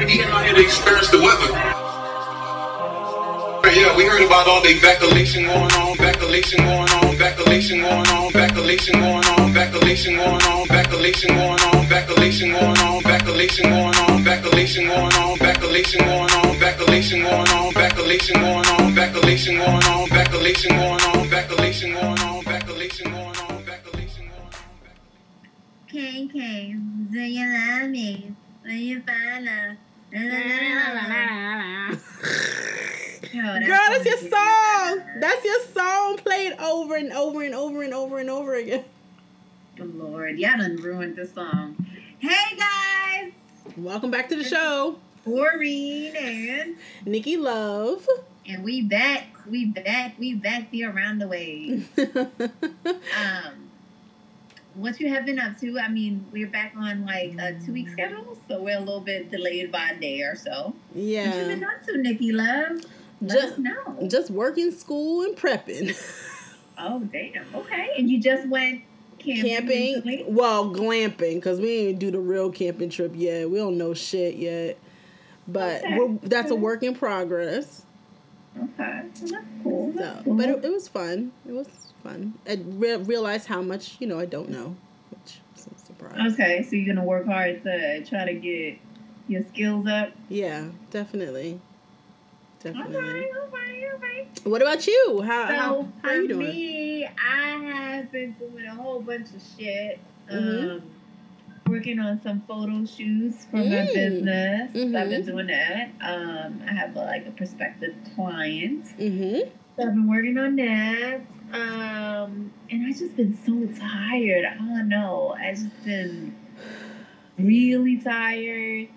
He came out here to experience the weather. Yeah, we heard about all the evacuation going on, evacuation going on, evacuation going on, evacuation going on, evacuation going on, evacuation going on, evacuation going on, evacuation going on, evacuation going on, evacuation going on, evacuation going on, evacuation going on, evacuation going on, evacuation going on, evacuation going on, evacuation going on, evacuation going on. Kiki, do Yo, Girl, that's your song. That's your song played over and over and over and over and over again. Good Lord, y'all done ruined the song. Hey guys, Welcome back to the show. Maureen and Nikki Love. and we back, we back, we back the around the way. Um, what you have been up to? I mean, we're back on like a two week schedule, so we're a little bit delayed by a day or so. What you yeah. been up to, Nikki Love? Let Just, us know. just working, school, and prepping. Oh damn. Okay. And you just went camping. camping. Well, glamping, because we didn't do the real camping trip yet. We don't know shit yet. But Okay. we're, that's a work in progress. Okay. Well, that's cool. So, cool. but it, it was fun. It was fun. I re- realized how much you know I don't know, which was a surprise. okay, so you're gonna work hard to try to get your skills up. Yeah, definitely, definitely. right, all right. What about you? How So how, how for you doing? me, I have been doing a whole bunch of shit. Mhm. Um, working on some photo shoots for my Mm. business. Mhm. I've been doing that. Um, I have a, like a prospective client. Mm-hmm. So I've been working on that. Um, and I've just been so tired. I don't know. I've just been really tired.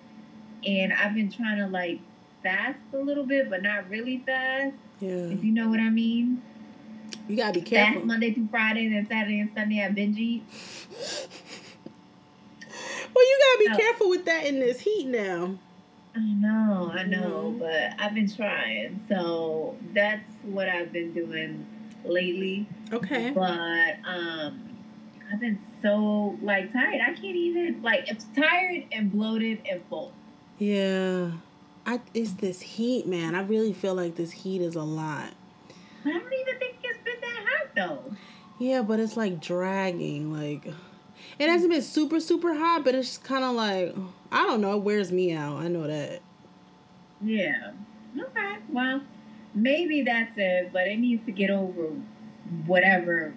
And I've been trying to like fast a little bit, but not really fast, Yeah, if you know what I mean. you gotta be Fast careful. Monday through Friday, then Saturday and Sunday I binge eat. Well, you gotta be No. careful with that in this heat now. I know, I know, Mhm. but I've been trying. So that's what I've been doing lately. Okay. but um I've been so like tired. I can't even like it's tired and bloated and full. Yeah. I it's this heat, man. I really feel like this heat is a lot. But I don't even think it's been that hot though. Yeah, but it's like dragging. Like it hasn't been super super hot, but it's kind of like I don't know. It wears me out. I know that. Yeah. Okay. Well, maybe that's it, but it needs to get over whatever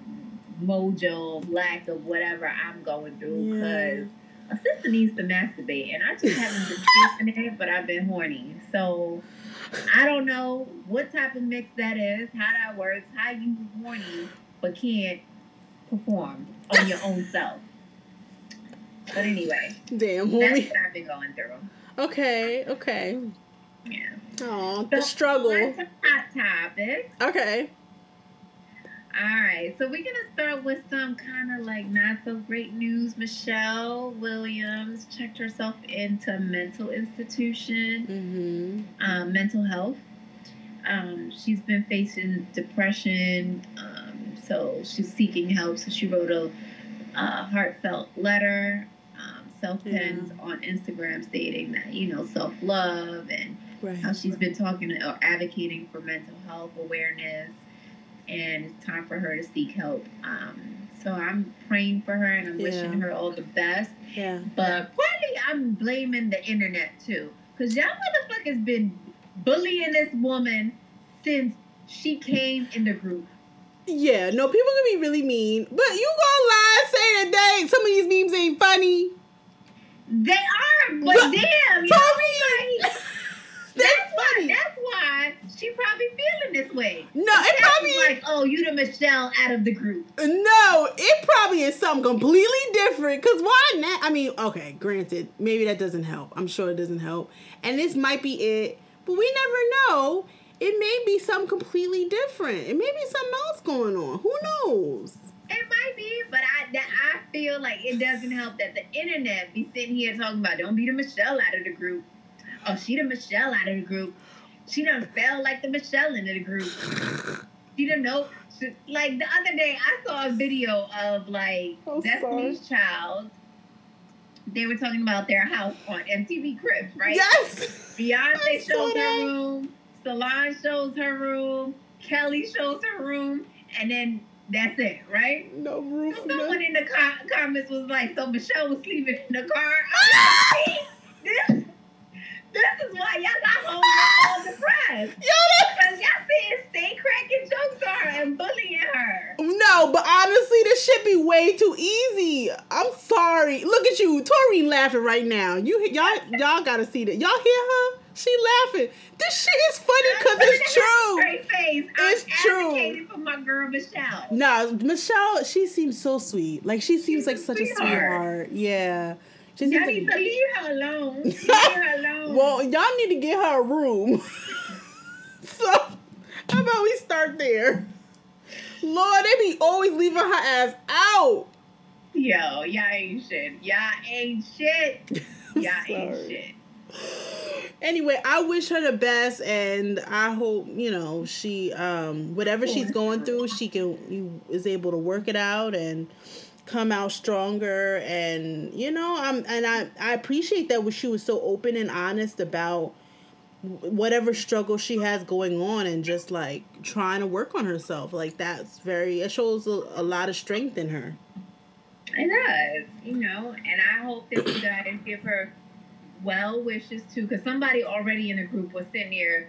mojo lack of whatever I'm going through Yeah. because a sister needs to masturbate and I just haven't been kissing it, but I've been horny. So I don't know what type of mix that is, how that works, how you horny but can't perform on your own self. But anyway, Damn, that's what I've been going through. Okay, okay. Yeah. Oh, the So, struggle. hot topics. Okay. All right, so we're gonna start with some kind of like not so great news. Michelle Williams checked herself into a mental institution, Mhm. um, mental health. Um, she's been facing depression, um, so she's seeking help. So she wrote a, uh heartfelt letter, um, self penned on Instagram, stating that you know self love and how she's been talking or advocating for mental health awareness, and it's time for her to seek help. Um, so I'm praying for her and I'm wishing her all the best. Yeah. But partly I'm blaming the internet too, because y'all motherfuckers been bullying this woman since she came in the group. Yeah. No, people can be really mean, but you gonna lie and say that they some of these memes ain't funny. They are, but But- damn, you know, like, That's that's why. funny. That's why she probably feeling this way. No, it probably like, oh, you the Michelle out of the group. No, it probably is something completely different. Cause why not? I mean, okay, granted, maybe that doesn't help. I'm sure it doesn't help. And this might be it, but we never know. It may be something completely different. It may be something else going on. Who knows? It might be, but I that I feel like it doesn't help that the internet be sitting here talking about don't be the Michelle out of the group. Oh, she the Michelle out of the group. She done fell like the Michelle into the group. She done know. she- Like the other day, I saw a video of like I'm Destiny's Child they were talking about their house on MTV Cribs, right? Yes. Beyonce shows that. her room, Solange shows her room, Kelly shows her room, and then that's it, right? No roof. So no- someone in the co- comments was like, "So Michelle was sleeping in the car." Like, this, this is why y'all got home all depressed because y'all see stay cracking jokes on her and bullying her." No, but honestly, this should be way too easy. I'm sorry. Look at you, Tori laughing right now. You y'all y'all gotta see that. Y'all hear her? She laughing. This shit is funny because it's true. Straight face. It's I'm true. for my girl Michelle. No, Michelle, she seems so sweet. Like she seems She's like a such a sweetheart. sweetheart. Yeah. She Y'all need to leave her alone. Leave her alone. well, y'all need to get her a room. so, how about we start there? Lord, they be always leaving her ass out. Yo, y'all ain't shit. Y'all ain't shit. Y'all ain't shit. Anyway, I wish her the best, and I hope you know she, um, whatever she's going through, she can you, is able to work it out and come out stronger. And you know, I'm and I I appreciate that when she was so open and honest about whatever struggle she has going on and just like trying to work on herself like that's very it shows a, a lot of strength in her It does, you know, and I hope that you guys give her well wishes too, because somebody already in the group was sitting there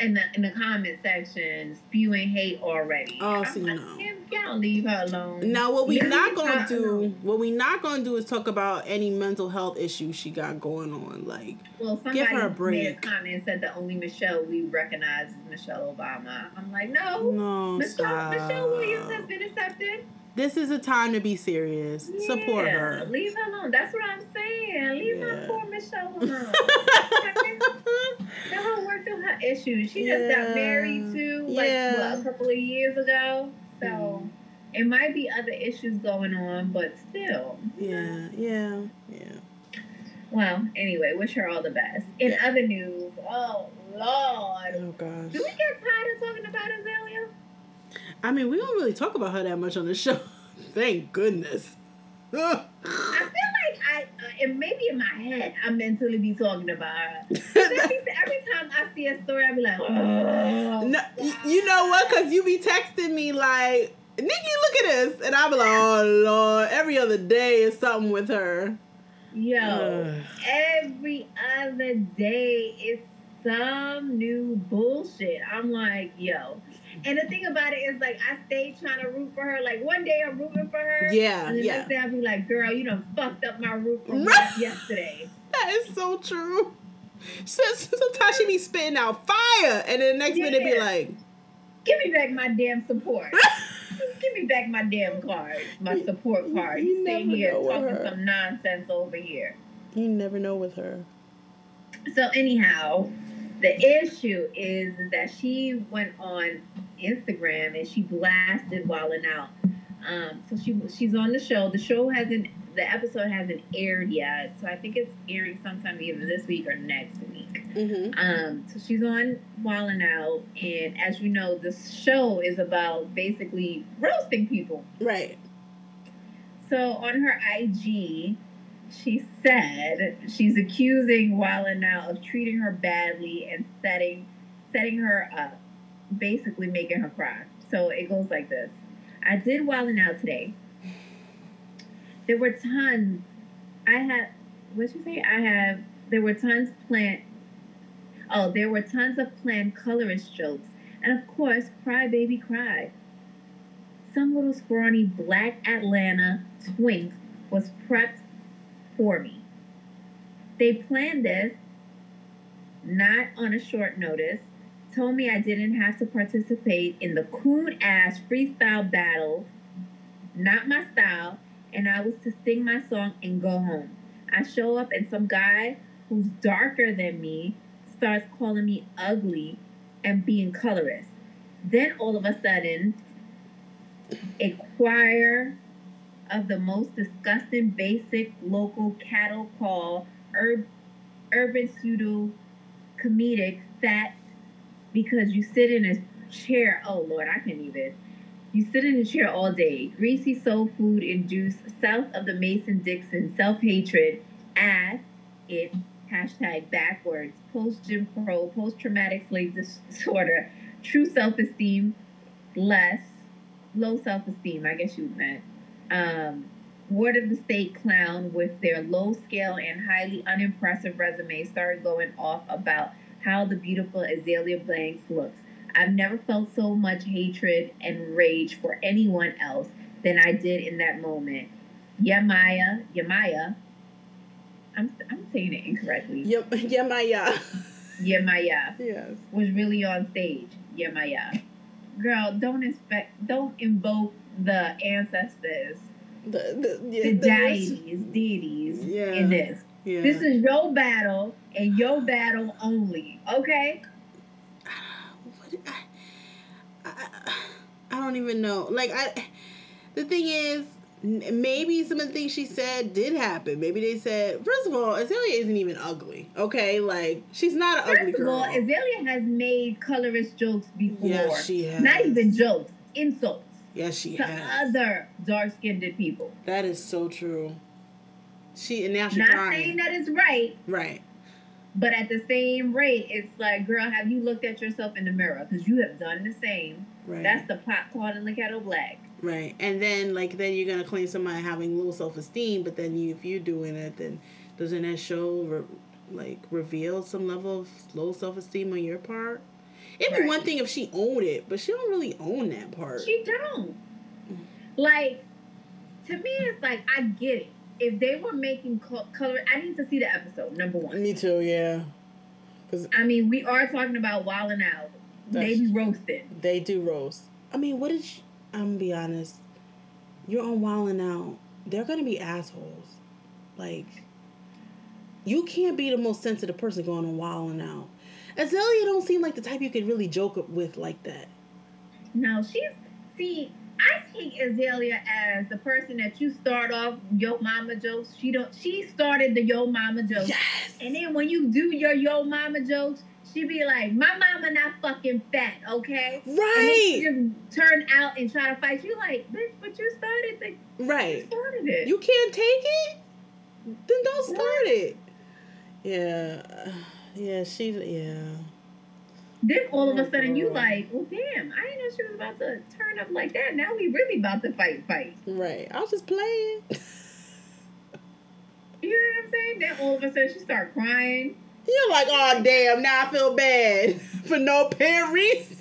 in the in the comment section spewing hate already. Oh, see, like, no. "Damn, Y'all leave her alone. now what we Leave not gonna do alone. what we not gonna do is talk about any mental health issues she got going on like Well, somebody Give her a made a break. comment said the only Michelle we recognize is Michelle Obama. I'm like, no. no Michelle, stop. Michelle Williams has been accepted. This is a time to be serious support her Leave her alone. That's what I'm saying. Leave Yeah. her poor Michelle alone. Let her work through her issues. She just Yeah. got married too, like Yeah. what, a couple of years ago. So Mhm. it might be other issues going on, but still. yeah yeah yeah Well, anyway, wish her all the best. In Yeah. other news, oh Lord. oh gosh Do we get tired of talking about Azealia? I mean we don't really talk about her that much on the show thank goodness. I feel like I, uh, and maybe in my head, I mentally be talking about her. Every, every time I see a story, I be like, oh. No, you know what? Cause you be texting me like, Nikki, look at this, and I be like, oh lord, every other day is something with her. Yo, Ugh. every other day is some new bullshit. I'm like, yo. And the thing about it is, like, I stay trying to root for her. Like, one day I'm rooting for her. yeah, And the yeah, next day I'll be like, girl, you done fucked up my root Right. yesterday. that is so true. So, sometimes she be spitting out fire, and then the next minute be like, Give me back my damn support. Give me back my damn card, my support card. you You never here talking her. some nonsense over here. you never know with her. So anyhow, the issue is that she went on Instagram and she blasted Wild 'N Out. Um, so she she's on the show. The show hasn't the episode hasn't aired yet, so I think it's airing sometime either this week or next week. Mm-hmm. Um, so she's on Wild 'N Out, and as you know, this show is about basically roasting people. Right. So on her IG, she said she's accusing Wild 'N Out of treating her badly and setting setting her up, basically making her cry. So it goes like this. I did Wild 'N Out today. There were tons. I have what'd you say? I have there were tons planned Oh, there were tons of planned colorist jokes. And of course, Cry Baby Cried some little scrawny black Atlanta twink was prepped for me. They planned this not on a short notice, told me I didn't have to participate in the coon ass freestyle battle, not my style, and I was to sing my song and go home. I show up and some guy who's darker than me starts calling me ugly and being colorist. Then all of a sudden, a choir of the most disgusting basic local cattle call ur- urban pseudo comedic fat because you sit in a chair oh lord i can't even You sit in a chair all day. Greasy soul food induced south of the Mason Dixon self hatred as it hashtag backwards post Jim Crow post traumatic slave disorder true self esteem less low self esteem. I guess you meant. Um, word of the state clown with their low scale and highly unimpressive resume started going off about how the beautiful Azealia Banks looks. I've never felt so much hatred and rage for anyone else than I did in that moment. Yamaya, Yamaya, I'm, I'm saying it incorrectly. Yep, Yamaya. Yamaya Yes. was really on stage. Yamaya. Girl, don't expect, don't invoke the ancestors, The, the, yeah, the- deities, deities Yeah. in this. Yeah. This is your battle and your battle only. Okay? What, I, I, I don't even know. Like I, the thing is, maybe some of the things she said did happen. Maybe they said, first of all, Azealia isn't even ugly. Okay, like she's not an ugly girl. First of all, Azealia has made colorist jokes before. Yes, she has. Not even jokes, insults yes, she to has. other dark skinned people. That is so true. She and now she's Not saying that it's right, right. but at the same rate, it's like, girl, have you looked at yourself in the mirror? Because you have done the same. Right. That's the pot called in the kettle black. Right. And then like then you're gonna claim somebody having low self esteem, but then you if you're doing it, then doesn't that show re- like reveal some level of low self esteem on your part? It'd be Right. one thing if she owned it, but she don't really own that part. She don't. Mm. Like, to me, it's like, I get it. If they were making color, I need to see the episode, number one. Me too, yeah. Cause I mean, we are talking about wilding out. That's- Maybe roasted. they do roast. I mean, what is? I'm gonna be honest. You're on Wild 'N Out. They're gonna be assholes. Like, you can't be the most sensitive person going on Wild 'N Out. Azealia don't seem like the type you could really joke with like that. No, she's see. I take Azealia as the person that you start off yo mama jokes. She don't. She started the yo mama jokes, Yes. and then when you do your yo mama jokes, she be like, "My mama not fucking fat, okay?" Right. And then she Right. just turn out and try to fight you. Like, bitch, but you started the you Right. started it. You can't take it? Then don't start it. Yeah. Yeah, she yeah. Then all of a Oh, sudden you like, well, damn, I didn't know she was about to turn up like that. Now we really about to fight, fight. Right. I was just playing. You know what I'm saying? Then all of a sudden she start crying. You're like, oh damn, now I feel bad. For no apparent reason.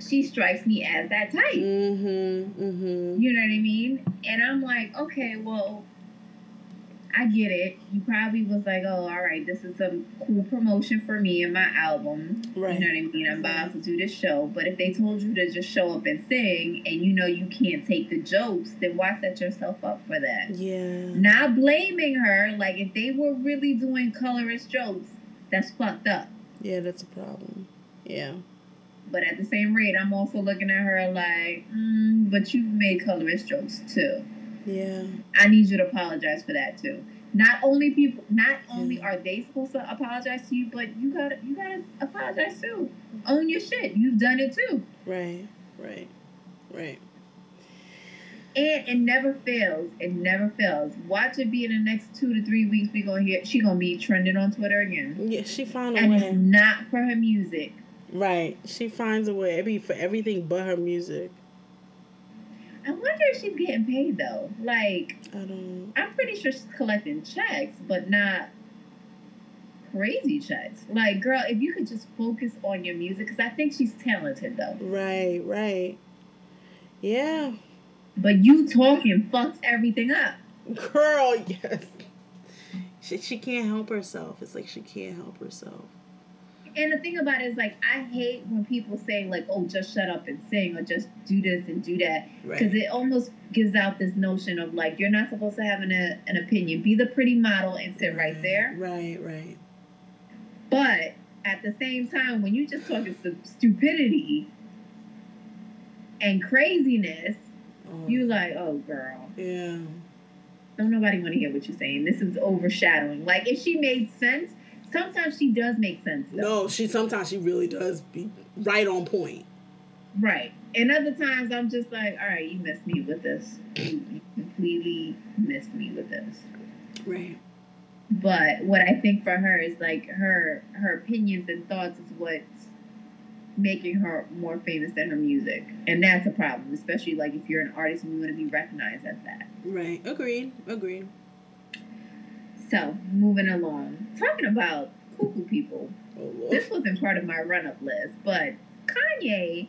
She strikes me as that type. Mm-hmm. Mm-hmm. You know what I mean? And I'm like, okay, well, I get it. You probably was like, oh, all right, this is some cool promotion for me and my album. Right. You know what I mean? I'm about to do this show. But if they told you to just show up and sing and you know you can't take the jokes, then why set yourself up for that? Yeah. Not blaming her. Like, if they were really doing colorist jokes, that's fucked up. Yeah, that's a problem. Yeah. But at the same rate, I'm also looking at her like, mm, but you've made colorist jokes too. Yeah. I need you to apologize for that too. Not only people, not only are they supposed to apologize to you, but you gotta you gotta apologize too. Own your shit. You've done it too, Right. Right. Right. and it never fails. It never fails. Watch it be in the next two to three weeks. We gonna hear she gonna be trending on Twitter again, Yeah, she found a and it's not for her music. Right. She finds a way. It'd be for everything but her music. I wonder if she's getting paid though. Like I don't I'm pretty sure she's collecting checks, but not crazy checks. Like, girl, if you could just focus on your music, because I think she's talented though. Right, right. Yeah. But you talking fucks everything up. Girl, yes. She, she can't help herself. It's like she can't help herself. And the thing about it is, like, I hate when people say, like, oh, just shut up and sing, or just do this and do that. Because Right. it almost gives out this notion of, like, you're not supposed to have an, uh, an opinion. Be the pretty model and sit right there. Right, right. But at the same time, when you just talking stu- stupidity and craziness, Oh, you like, oh, girl. yeah. Don't nobody want to hear what you're saying. This is overshadowing. Like, if she made sense, sometimes she does make sense. Though. No, she sometimes she really does be right on point. Right. And other times I'm just like, all right, you missed me with this. You you completely missed me with this. Right. But what I think for her is like her her opinions and thoughts is what's making her more famous than her music. And that's a problem, especially like if you're an artist and you want to be recognized as that. Right. Agreed. Agreed. So moving along. Talking about cuckoo people. Oh this wasn't part of my run up list, but Kanye,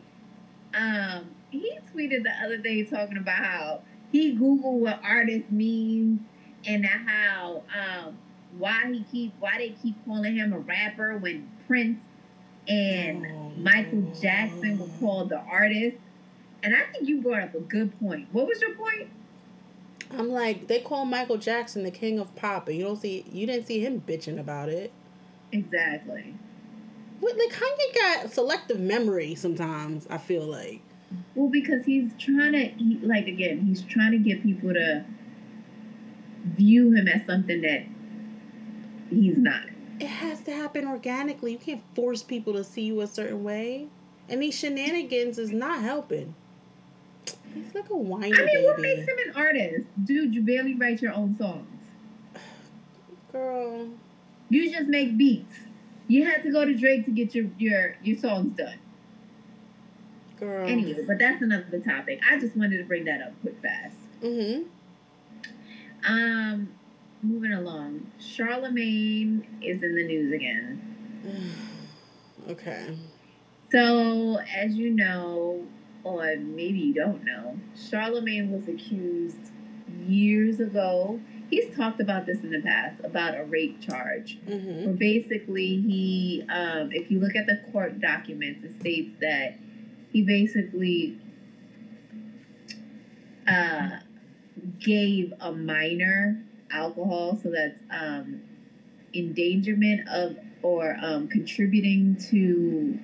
um, he tweeted the other day talking about how he Googled what artist means and how um why he keep why they keep calling him a rapper when Prince and Oh, Michael Jackson were called the artist. And I think you brought up a good point. What was your point? I'm like, they call Michael Jackson the king of pop, and you don't see, you didn't see him bitching about it. Exactly. What, like Kanye got selective memory sometimes. I feel like. Well, because he's trying to, he, like, again, he's trying to get people to view him as something that he's not. It has to happen organically. You can't force people to see you a certain way. And these shenanigans is not helping. He's like a whiny I mean, what makes him an artist? Dude, you barely write your own songs. Girl. You just make beats. You had to go to Drake to get your your your songs done. Girl. Anyway, but that's another topic. I just wanted to bring that up quick fast. Mm-hmm. Um, moving along. Charlemagne is in the news again. okay. So, as you know, or maybe you don't know, Charlemagne was accused years ago. He's talked about this in the past about a rape charge. Mm-hmm. Where basically he, um, if you look at the court documents, it states that he basically uh, gave a minor alcohol, so that's um, endangerment of or um, contributing to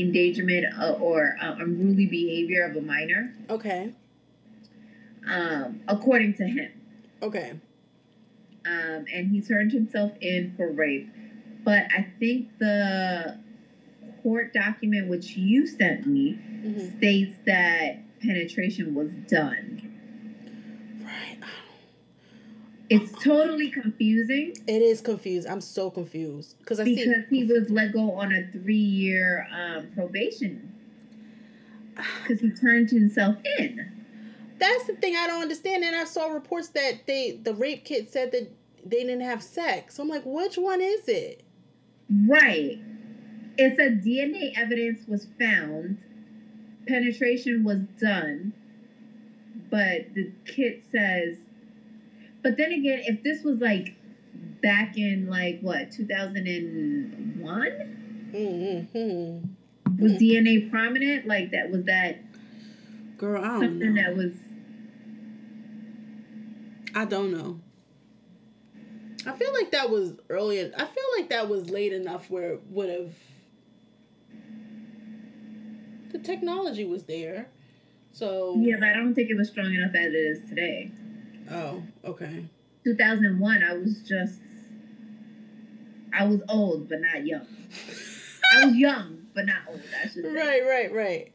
endangerment or uh, unruly behavior of a minor, Okay. um, according to him. Okay. um, and he turned himself in for rape. But I think the court document which you sent me Mm-hmm. states that penetration was done. Right. It's totally confusing It is confused. I'm so confused because I see. because he was let go on a three-year um, probation because he turned himself in. That's the thing I don't understand. And I saw reports that they the rape kit said that they didn't have sex. So I'm like, which one is it? Right. It said DNA evidence was found, penetration was done, but the kit says. But then again, if this was like back in like what 2001, Mm-hmm. was DNA prominent? Like that was that Girl, I don't something know. that was I don't know. I feel like that was earlier. I feel like that was late enough where it would have. The technology was there, so. yeah, but I don't think it was strong enough as it is today. Oh, okay. 2001, I was just I was old but not young. I was young but not old. I should say. Right, right, right.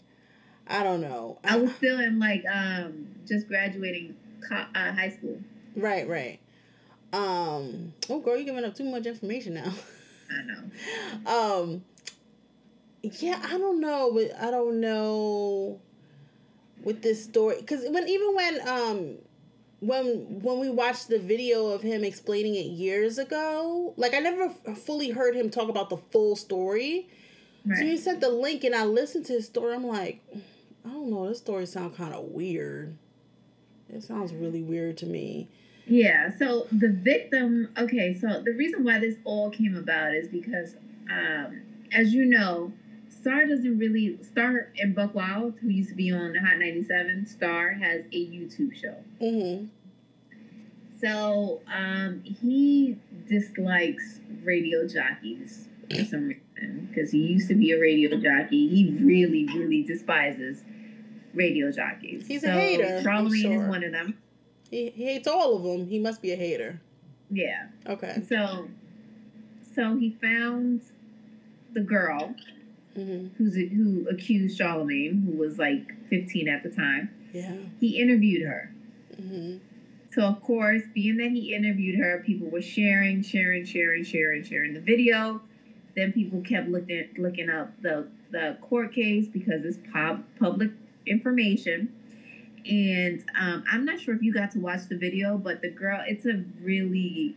I don't know. I was still in like um just graduating co- uh, high school. Right, right. Um. Oh, girl, you're giving up too much information now. I know. um. Yeah, I don't know, but I don't know with this story because when even when um when when we watched the video of him explaining it years ago, like I never fully heard him talk about the full story. So he sent the link and I listened to his story. I'm like, I don't know, this story sounds kind of weird. It sounds really weird to me. Yeah. So the victim. Okay. So the reason why this all came about is because, um, as you know, Star doesn't really Star and Buck Wild, who used to be on Hot 97, Star has a YouTube show. Mm-hmm. So um, he dislikes radio jockeys for some reason because he used to be a radio jockey. He really, really despises radio jockeys. He's a so hater, I'm Charlemagne sure. is one of them. He, he hates all of them. He must be a hater. Yeah. Okay. So, so he found the girl Mm-hmm. who's who accused Charlemagne, who was like 15 at the time. Yeah. He interviewed her. Mm-hmm. So of course, being that he interviewed her, people were sharing, sharing, sharing, sharing, sharing the video. Then people kept looking looking up the the court case because it's pub, public information. And um, I'm not sure if you got to watch the video, but the girl, it's a really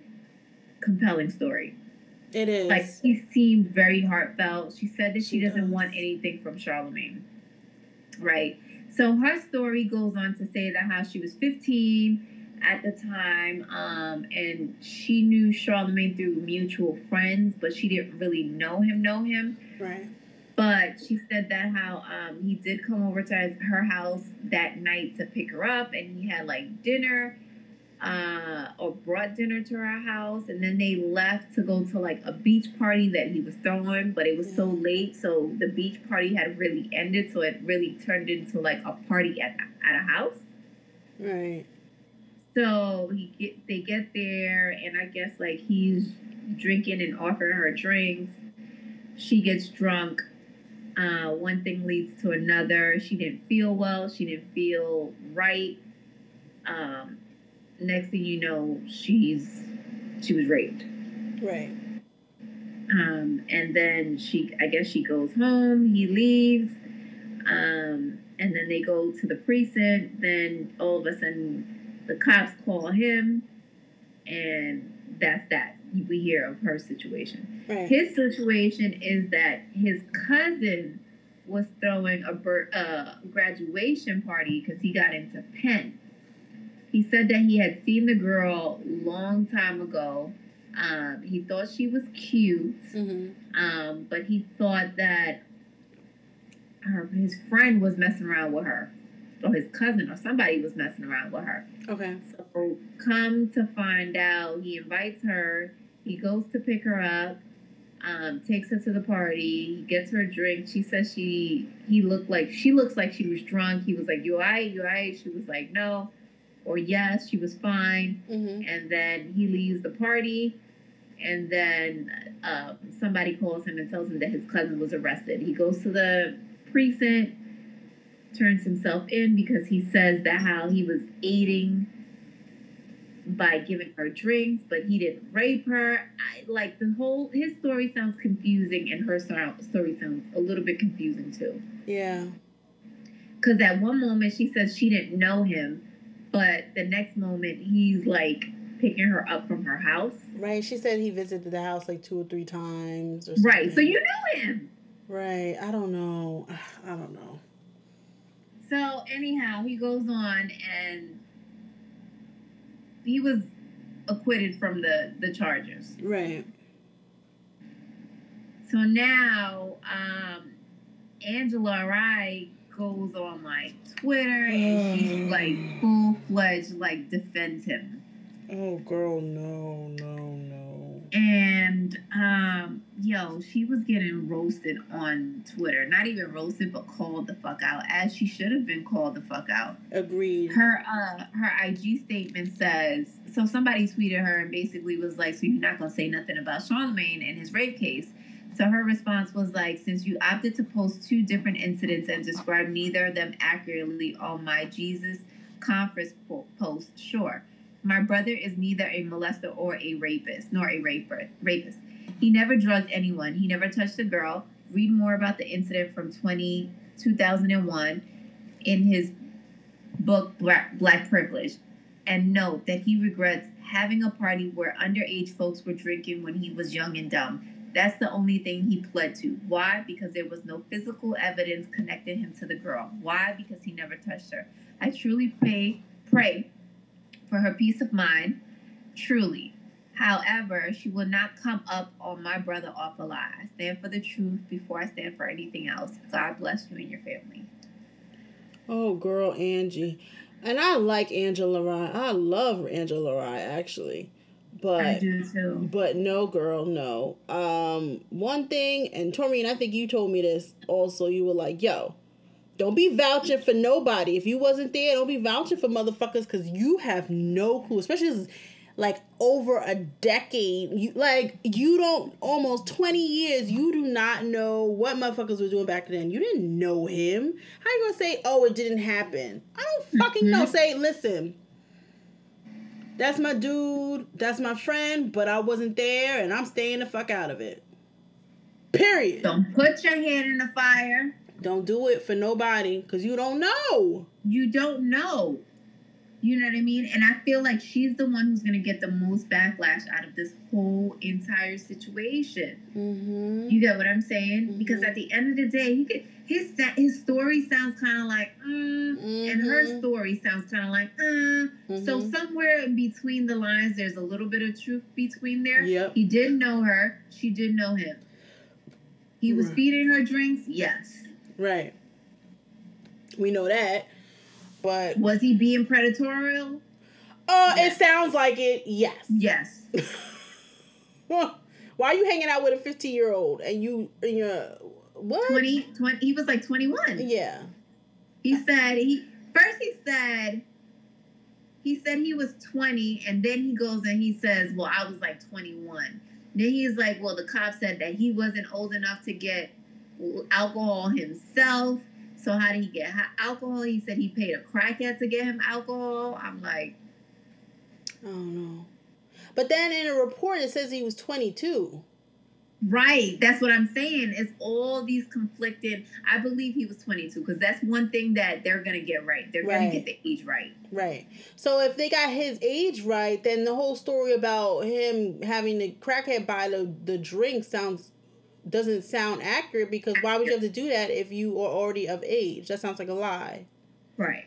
compelling story. It is. Like she seemed very heartfelt. She said that she, She doesn't does. want anything from Charlemagne. Right. So her story goes on to say that how she was 15 at the time, um, and she knew Charlemagne through mutual friends, but she didn't really know him, know him. right. But she said that how um, he did come over to her house that night to pick her up, and he had like dinner, uh, or brought dinner to our house, and then they left to go to like a beach party that he was throwing, but it was so late, so the beach party had really ended, so it really turned into like a party at at a house. Right. So he get they get there, and I guess like he's drinking and offering her drinks. She gets drunk. Uh, one thing leads to another. She didn't feel well. She didn't feel right. Um, next thing you know, she's she was raped. Right. Um, and then she, I guess she goes home. He leaves. Um, and then they go to the precinct. Then all of a sudden, the cops call him, and that's that. We hear of her situation. Right. His situation is that his cousin was throwing a uh, graduation party because he got into Penn. He said that he had seen the girl long time ago. Um, he thought she was cute, mm-hmm. um, but he thought that her his friend was messing around with her, or his cousin or somebody was messing around with her. Okay. So come to find out, he invites her. He goes to pick her up, um, takes her to the party. He gets her a drink. She says she he looked like she looks like she was drunk. He was like, "You alright? You alright?" She was like, "No," or "Yes." She was fine. Mm-hmm. And then he leaves the party, and then uh, somebody calls him and tells him that his cousin was arrested. He goes to the precinct, turns himself in because he says that how he was aiding by giving her drinks, but he didn't rape her. I, like the whole his story sounds confusing, and her story sounds a little bit confusing too. Yeah. Because at one moment she says she didn't know him, but the next moment he's like picking her up from her house. Right. She said he visited the house like two or three times or something. Right. So you knew him. Right. I don't know. I don't know. So anyhow, he goes on and he was acquitted from the the charges. Right. So now, um, Angela Rye goes on like Twitter and she's like full fledged like defends him. Oh, girl, no, no, no. And um, yo, she was getting roasted on Twitter. Not even roasted, but called the fuck out, as she should have been called the fuck out. Agreed. Her uh her IG statement says so somebody tweeted her and basically was like, So you're not gonna say nothing about Charlemagne and his rape case. So her response was like, since you opted to post two different incidents and describe neither of them accurately on my Jesus conference po- post, sure. My brother is neither a molester or a rapist, nor a raper, rapist. He never drugged anyone. He never touched a girl. Read more about the incident from 20, 2001 in his book Black, Black Privilege. And note that he regrets having a party where underage folks were drinking when he was young and dumb. That's the only thing he pled to. Why? Because there was no physical evidence connecting him to the girl. Why? Because he never touched her. I truly pray, pray for her peace of mind. Truly. However, she will not come up on my brother off a lie. I stand for the truth before I stand for anything else. God bless you and your family. Oh, girl, Angie. And I like Angela Rye. I love Angela Rye, actually. But I do too. But no, girl, no. Um, one thing, and Tori, and I think you told me this also. You were like, "Yo, don't be vouching for nobody. If you wasn't there, don't be vouching for motherfuckers because you have no clue." Especially, like over a decade. You like you don't almost twenty years. You do not know what motherfuckers were doing back then. You didn't know him. How you gonna say, oh, it didn't happen? I don't fucking know. Say, listen. That's my dude. That's my friend. But I wasn't there, and I'm staying the fuck out of it. Period. Don't put your hand in the fire. Don't do it for nobody because you don't know. You don't know. You know what I mean? And I feel like she's the one who's going to get the most backlash out of this whole entire situation. Mm-hmm. You get what I'm saying? Mhm. Because at the end of the day, he could, his his story sounds kind of like, mm, and her Mhm. story sounds kind of like, uh. So Mhm. somewhere in between the lines, there's a little bit of truth between there. Yep. He did know her. She did know him. He was Right. feeding her drinks. Yes. Right. We know that. But Was he being predatorial? uh it sounds like it, yes. Yes. Why are you hanging out with a 15 year old and you and you're what? 20, 20 he was like 21. Yeah. He said he first he said he said he was 20 and then he goes and he says, "Well, I was like 21." Then he's like, "Well, the cop said that he wasn't old enough to get alcohol himself. So how did he get alcohol? He said he paid a crackhead to get him alcohol." I'm like, I don't know. But then in a report it says he was 22. Right. That's what I'm saying. It's all these conflicted. I believe he was 22 because that's one thing that they're going to get right. They're gonna get the age right. Right. So if they got his age right, then the whole story about him having the crackhead buy the, the drink sounds doesn't sound accurate because why would you have to do that if you are already of age? That sounds like a lie. Right.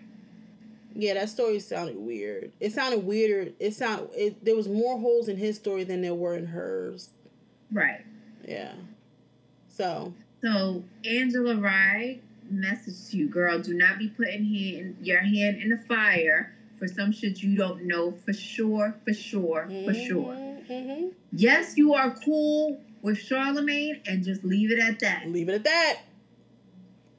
Yeah, that story sounded weird. It sounded weirder. It sound it there was more holes in his story than there were in hers. Right. Yeah. So So Angela Rye messaged you, girl. Do not be putting hand, your hand in the fire for some shit you don't know for sure, for sure, for sure. hmm Yes, you are cool with Charlemagne, and just leave it at that. Leave it at that.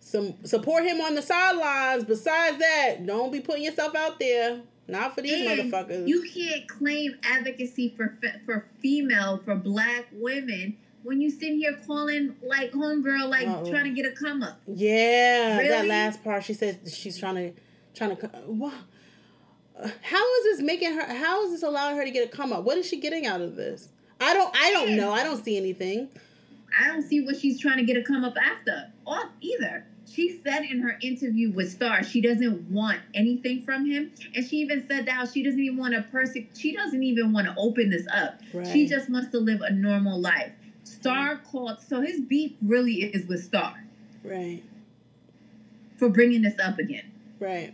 Some support him on the sidelines. Besides that, don't be putting yourself out there. Not for these And motherfuckers. You can't claim advocacy for for female for black women when you sit here calling like homegirl like Uh-oh. trying to get a come up. yeah, that last part. She says she's trying to, trying to. What? Uh, how is this making her? How is this allowing her to get a come up? What is she getting out of this? I don't. I don't know. I don't see anything. I don't see what she's trying to get a come up after off either. She said in her interview with Star she doesn't want anything from him, and she even said that how she doesn't even want to persec. She doesn't even want to open this up. Right. She just wants to live a normal life. Star called, so his beef really is with Star Right. for bringing this up again. Right.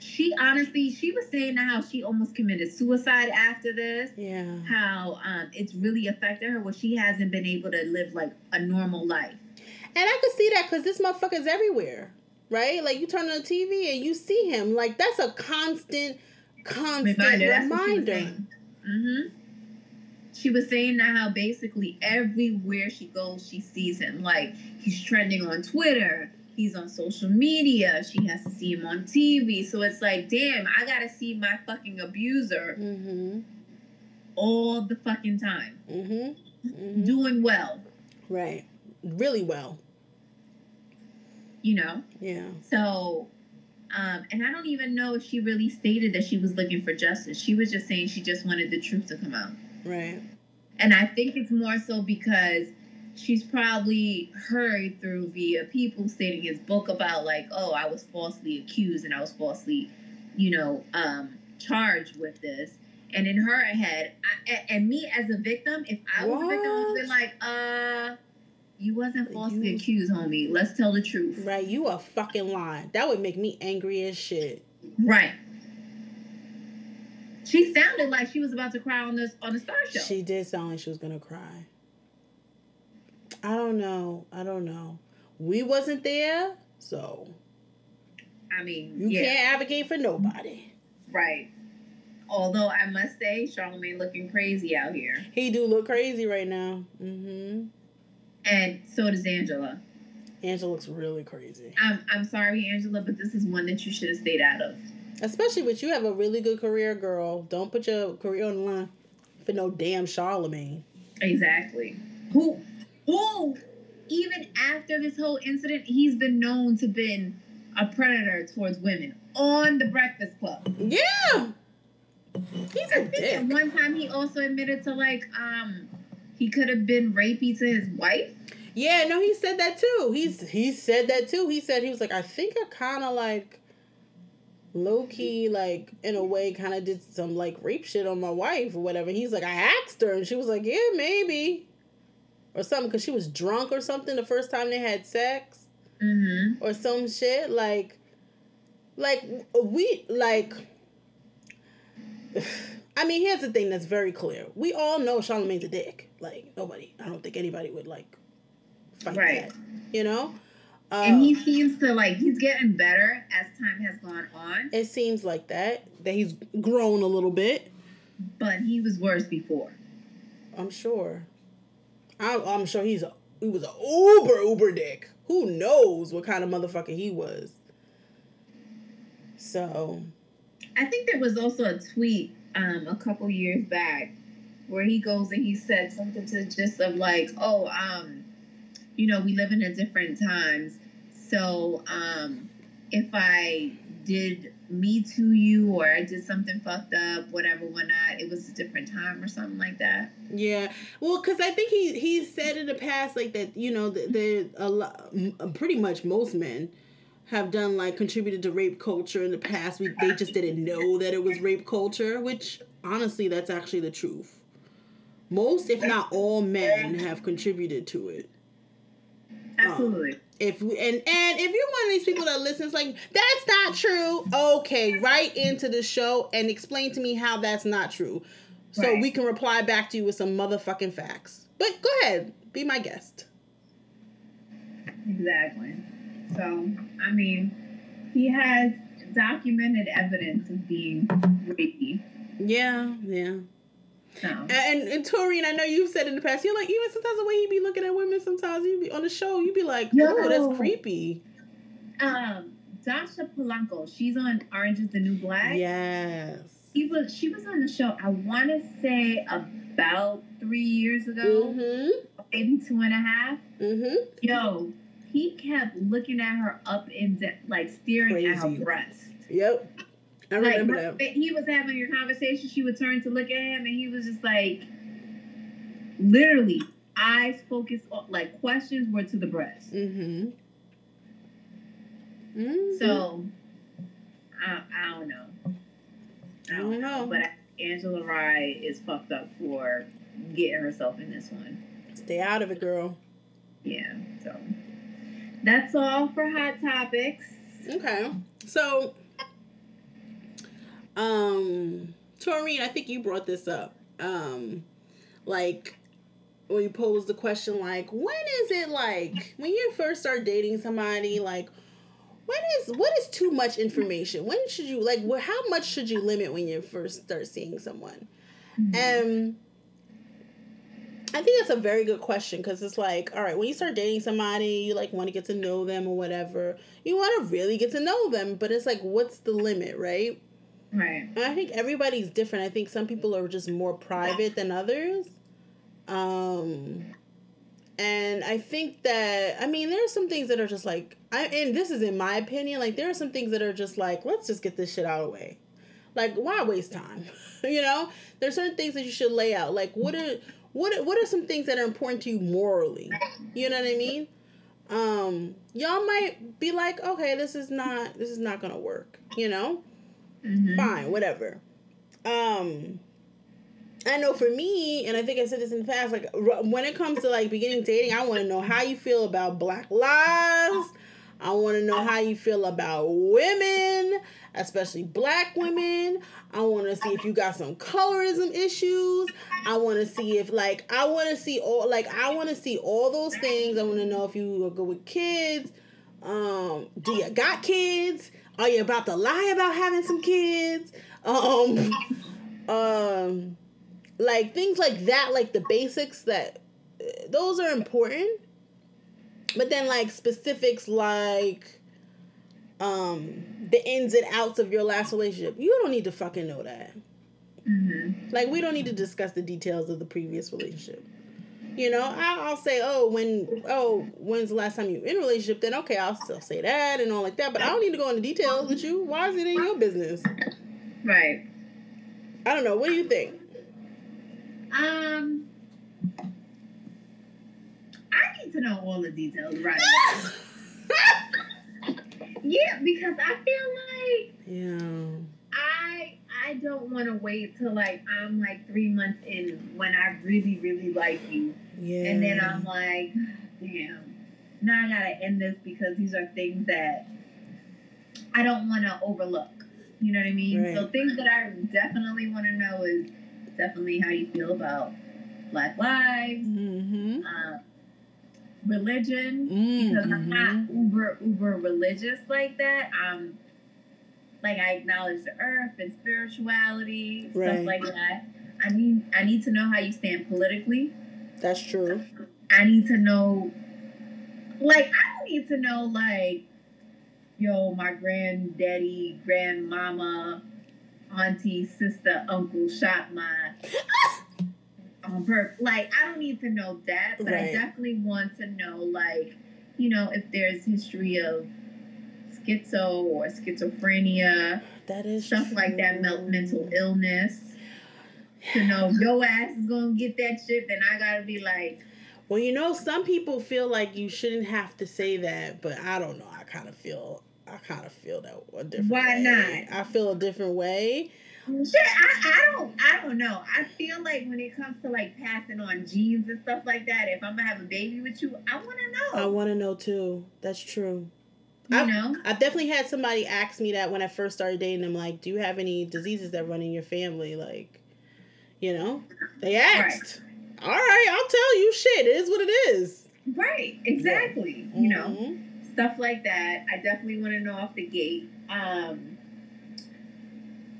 She honestly, she was saying how she almost committed suicide after this. Yeah. How um, it's really affected her, where she hasn't been able to live like a normal life. And I could see that because this motherfucker's everywhere, right? Like you turn on the TV and you see him. Like that's a constant, constant reminder. Mm hmm. She was saying that how basically everywhere she goes, she sees him. Like he's trending on Twitter, he's on social media. She has to see him on TV. So it's like, damn, I gotta see my fucking abuser Mm-hmm. all the fucking time, Mm-hmm. hmm doing well. Right. Really well. You know. Yeah. So, um, and I don't even know if she really stated that she was looking for justice. She was just saying she just wanted the truth to come out. Right. And I think it's more so because she's probably heard through via people stating his book about like, oh, I was falsely accused and I was falsely, you know, um, charged with this. And in her head, I, a- and me as a victim, if I was a victim, I would been like, uh, you wasn't falsely You- accused, homie. Let's tell the truth. Right. You are fucking lying. That would make me angry as shit. Right. She sounded like she was about to cry on the on the Star Show. She did sound like she was gonna cry. I don't know. I don't know. We wasn't there, so I mean, you yeah, can't advocate for nobody. right. Although I must say, Charlemagne looking crazy out here, He do look crazy right now. Mm-hmm. and so does Angela. Angela looks really crazy. I'm I'm sorry, Angela, but this is one that you should have stayed out of. Especially with you have a really good career, girl. Don't put your career on the line for no damn Charlemagne. Exactly. Who, who, even after this whole incident, he's been known to been a predator towards women on the Breakfast Club. Yeah. He's a think at one time he also admitted to like um he could have been rapey to his wife. Yeah, no, he said that too. He's he said that too. He said he was like, I think I kind of like low key, like in a way, kind of did some like rape shit on my wife or whatever. He's like, I asked her, and she was like, Yeah, maybe, or something, because she was drunk or something the first time they had sex Mm-hmm. or some shit. Like, like we like. I mean, here's the thing that's very clear. We all know Charlemagne's a dick. Like nobody, I don't think anybody would like fight Right. that. You know, uh, and he seems to like he's getting better as time has gone on, it seems like that that he's grown a little bit. but he was worse before. I'm sure. I'm, I'm sure he's a he was a uber uber dick. Who knows what kind of motherfucker he was. So I think there was also a tweet um a couple years back where he goes and he said something to gist of like, oh, um, you know, we live in a different times. So um if I did me to you or I did something fucked up, whatever, whatnot, it was a different time or something like that. Yeah, well, because I think he he said in the past like that. You know, the, the a lot, pretty much most men have done like contributed to rape culture in the past. We they just didn't know that it was rape culture, which honestly, that's actually the truth. Most, if not all, men have contributed to it. Absolutely. If we, and and if you're one of these people that listens like that's not true, okay, write into the show and explain to me how that's not true, so Right. we can reply back to you with some motherfucking facts. But go ahead, be my guest. Exactly. So, I mean, he has documented evidence of being rapey. Yeah, yeah. So, And and Torian, I know you've said in the past, you're like even sometimes the way you be looking at women, sometimes you be on the show, you be like, Yo. oh, that's creepy. um, Dasha Polanco, she's on Orange is the New Black. Yes. He was, she was on the show, I want to say about three years ago, mm-hmm. maybe two and a half. Mm-hmm. Yo, he kept looking at her up and down, like staring at her Crazy. breast. Yep. I remember her that. he was having your conversation, she would turn to look at him, and he was just like, literally, eyes focused, on, like questions were to the breast. Mm-hmm. Mm-hmm. So, I, I don't know. I don't know. But Angela Rye is fucked up for getting herself in this one. Stay out of it, girl. Yeah. So that's all for hot topics. Okay. So, um, Torian, I think you brought this up. Um, like, when you posed the question, like, when is it like, when you first start dating somebody, like, when is, what is too much information? When should you, like, wh- how much should you limit when you first start seeing someone? Um, I think that's a very good question because it's like, all right, when you start dating somebody, you like want to get to know them or whatever. You want to really get to know them, but it's like, what's the limit, right? Right. I think everybody's different. I think some people are just more private than others. Um, and I think that I mean there are some things that are just like I and this is in my opinion. Like there are some things that are just like let's just get this shit out of the way. Like why waste time? you know, there's certain things that you should lay out. Like what are what are, what are some things that are important to you morally? You know what I mean? Um, y'all might be like, okay, this is not this is not gonna work. You know Mhm. fine, whatever. Um, I know for me, and I think I said this in the past, like when it comes to like beginning dating, I want to know how you feel about Black lives. I want to know how you feel about women, especially black women. I want to see if you got some colorism issues. I want to see if like I want to see all like I want to see all those things. I want to know if you are good with kids. Um, do you got kids? Are you about to lie about having some kids? Um, um, like things like that, like the basics that those are important. But then like specifics like um the ins and outs of your last relationship. You don't need to fucking know that. Mm-hmm. Like we don't need to discuss the details of the previous relationship. You know, I'll say, oh, when, oh, when's the last time you were in a relationship? Then okay, I'll still say that and all like that. But I don't need to go into details with you. Why is it in your business? Right. I don't know. What do you think? Um, I need to know all the details, right? yeah, because I feel like yeah. I don't want to wait till like I'm like three months in when I really really like you, Yeah. and then I'm like, damn, now I gotta end this because these are things that I don't want to overlook. You know what I mean? So things that I definitely want to know is definitely how you feel about Black lives, Mm-hmm. uh, religion, Mm-hmm. because I'm not uber uber religious like that. Um, like I acknowledge the earth and spirituality, Right. stuff like that. I mean, I need to know how you stand politically. That's true. I need to know, like, I don't need to know, like, yo, my granddaddy, grandmama, auntie, sister, uncle shot my on purpose. Like, I don't need to know that, but I definitely want to know, like, you know, if there's history of schizo or schizophrenia, That is stuff like that, mental illness. To know your ass is gonna get that shit, then I gotta be like, Well, you know, some people feel like you shouldn't have to say that, but I don't know. I kind of feel, I kind of feel that a different Why way. not? I feel a different way. Shit, I, I don't I don't know. I feel like when it comes to like passing on genes and stuff like that, if I'm gonna have a baby with you, I wanna know. I want to know too. That's true. You I've- know? I've definitely had somebody ask me that when I first started dating them, like, do you have any diseases that run in your family? Like, you know, they asked. All right, I'll tell you. Shit, it is what it is. Right, exactly. You know, Mhm. stuff like that. I definitely wanna know off the gate. Um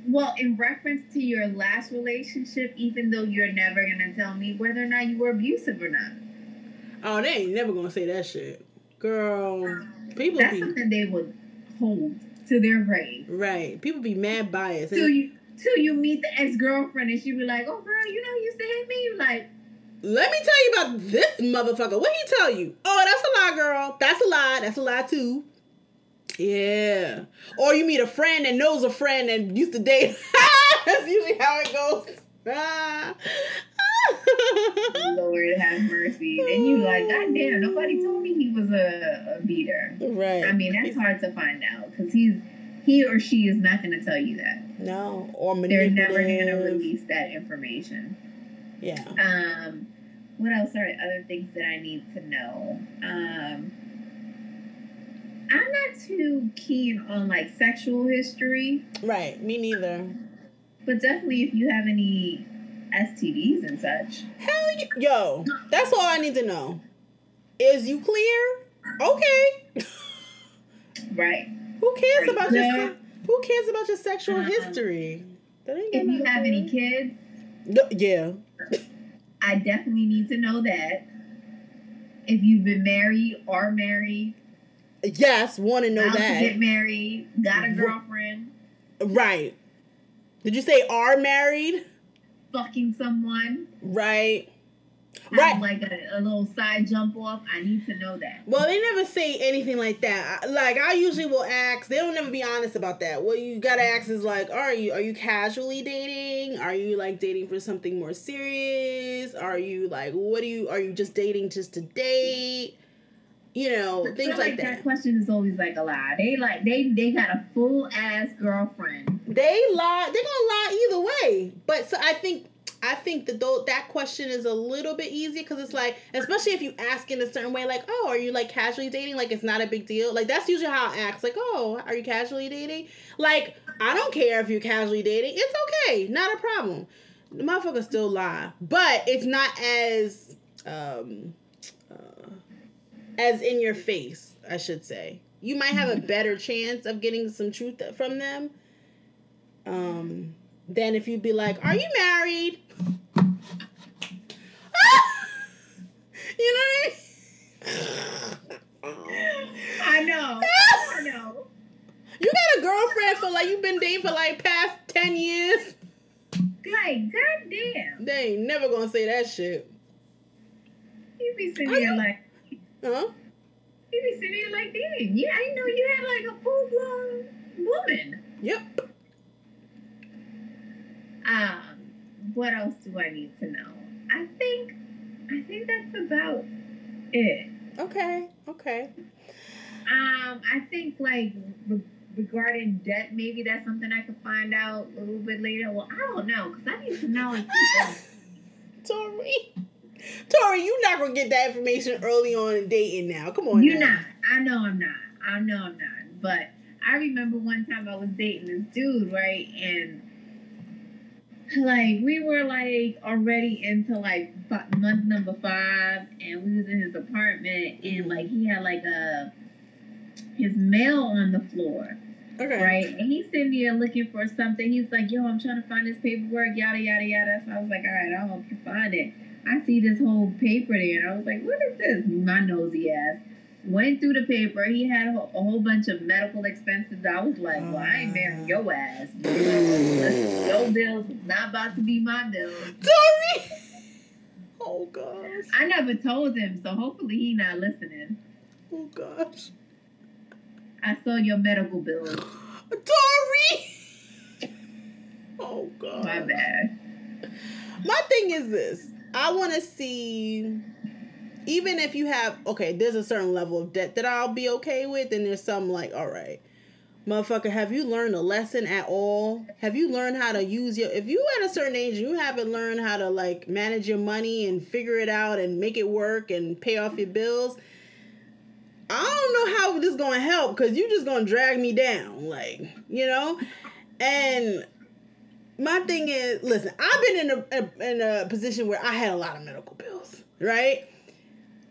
well, in reference to your last relationship, even though you're never gonna tell me whether or not you were abusive or not. Oh, they ain't never gonna say that shit, girl. People That's be something they would hold to their grave. right. People be mad biased. Till And you till you meet the ex girlfriend and she be like, Oh girl, you know you used to hate me. You like, let me tell you about this motherfucker. What he tell you? Oh, that's a lie, girl. That's a lie. That's a lie too. Yeah. Or you meet a friend that knows a friend and used to date. that's usually how it goes. Ah. Lord have mercy. Then you like, God damn, nobody told me he was a, a beater. right. I mean, that's hard to find out because he's he or she is not going to tell you that. no. Or They're never going to release that information. Yeah. Um, what else are other things that I need to know? Um, I'm not too keen on like sexual history, Right. Me neither. but definitely if you have any STDs and such. Hell yeah. Yo, that's all I need to know. Is you clear? Okay. Right. Who cares Are about you your se- Who cares about your sexual Uh-uh. history? That If you have any kids, No, yeah. I definitely need to know that. If you've been married or married, Yes, want to know about to get married, got a girlfriend, Right. Did you say are married? Fucking someone, Right. Right. like a, a little side jump off, I need to know that. Well, they never say anything like that. Like I usually will ask. They don't never be honest about that. What you gotta ask is like, are you are you casually dating? Are you like dating for something more serious? Are you like what do you are you just dating just to date? You know things feel like that. that. question is always like a lie. They like they they got a full ass girlfriend. They lie. They're gonna lie either way. But so I think I think that though that question is a little bit easier because it's like, especially if you ask in a certain way, like, oh, are you like casually dating? Like it's not a big deal. Like that's usually how I ask. Like, oh, are you casually dating? Like I don't care if you're casually dating. It's okay, not a problem. The motherfucker still lie, but it's not as um uh, as in your face. I should say. You might have a better chance of getting some truth from them um than if you'd be like, "Are you married?" you know what I mean? I know. I know. You got a girlfriend for like you've been dating for like past ten years. Like, goddamn. They ain't never gonna say that shit. You be sitting there like, Huh? you be sitting there like, damn, yeah, I know you had like a full blown woman. Yep. Um, what else do I need to know? I think, I think that's about it. Okay. Okay. Um, I think like re- regarding debt, maybe that's something I could find out a little bit later. Well, I don't know because I need to know. If Tori. Tori, you're not gonna get that information early on in dating now. Come on. You're now. not. I know I'm not. I know I'm not. But I remember one time I was dating this dude, right? And like we were like already into like month number five, and we was in his apartment, and mm-hmm. like he had like a his mail on the floor, Okay. right? And he's sitting there looking for something. He's like, "Yo, I'm trying to find this paperwork, yada yada yada." So I was like, "All right, I'll you find it." I see this whole paper there, and I was like, "What is this?" My nosy ass went through the paper. He had a, whole- a whole bunch of medical expenses. I was like, "Well, I ain't marrying your ass. Your bills not about to be my bills." Tori. Oh gosh. I never told him, so hopefully he not listening. Oh gosh. I saw your medical bills. Tori. Oh god. My bad. My thing is this. I want to see even if you have okay, there's a certain level of debt that I'll be okay with and there's some like all right. Motherfucker, have you learned a lesson at all? Have you learned how to use your if you at a certain age you haven't learned how to like manage your money and figure it out and make it work and pay off your bills, I don't know how this is gonna help because you just gonna drag me down, like you know. And my thing is, listen, I've been in a, a in a position where I had a lot of medical bills, right?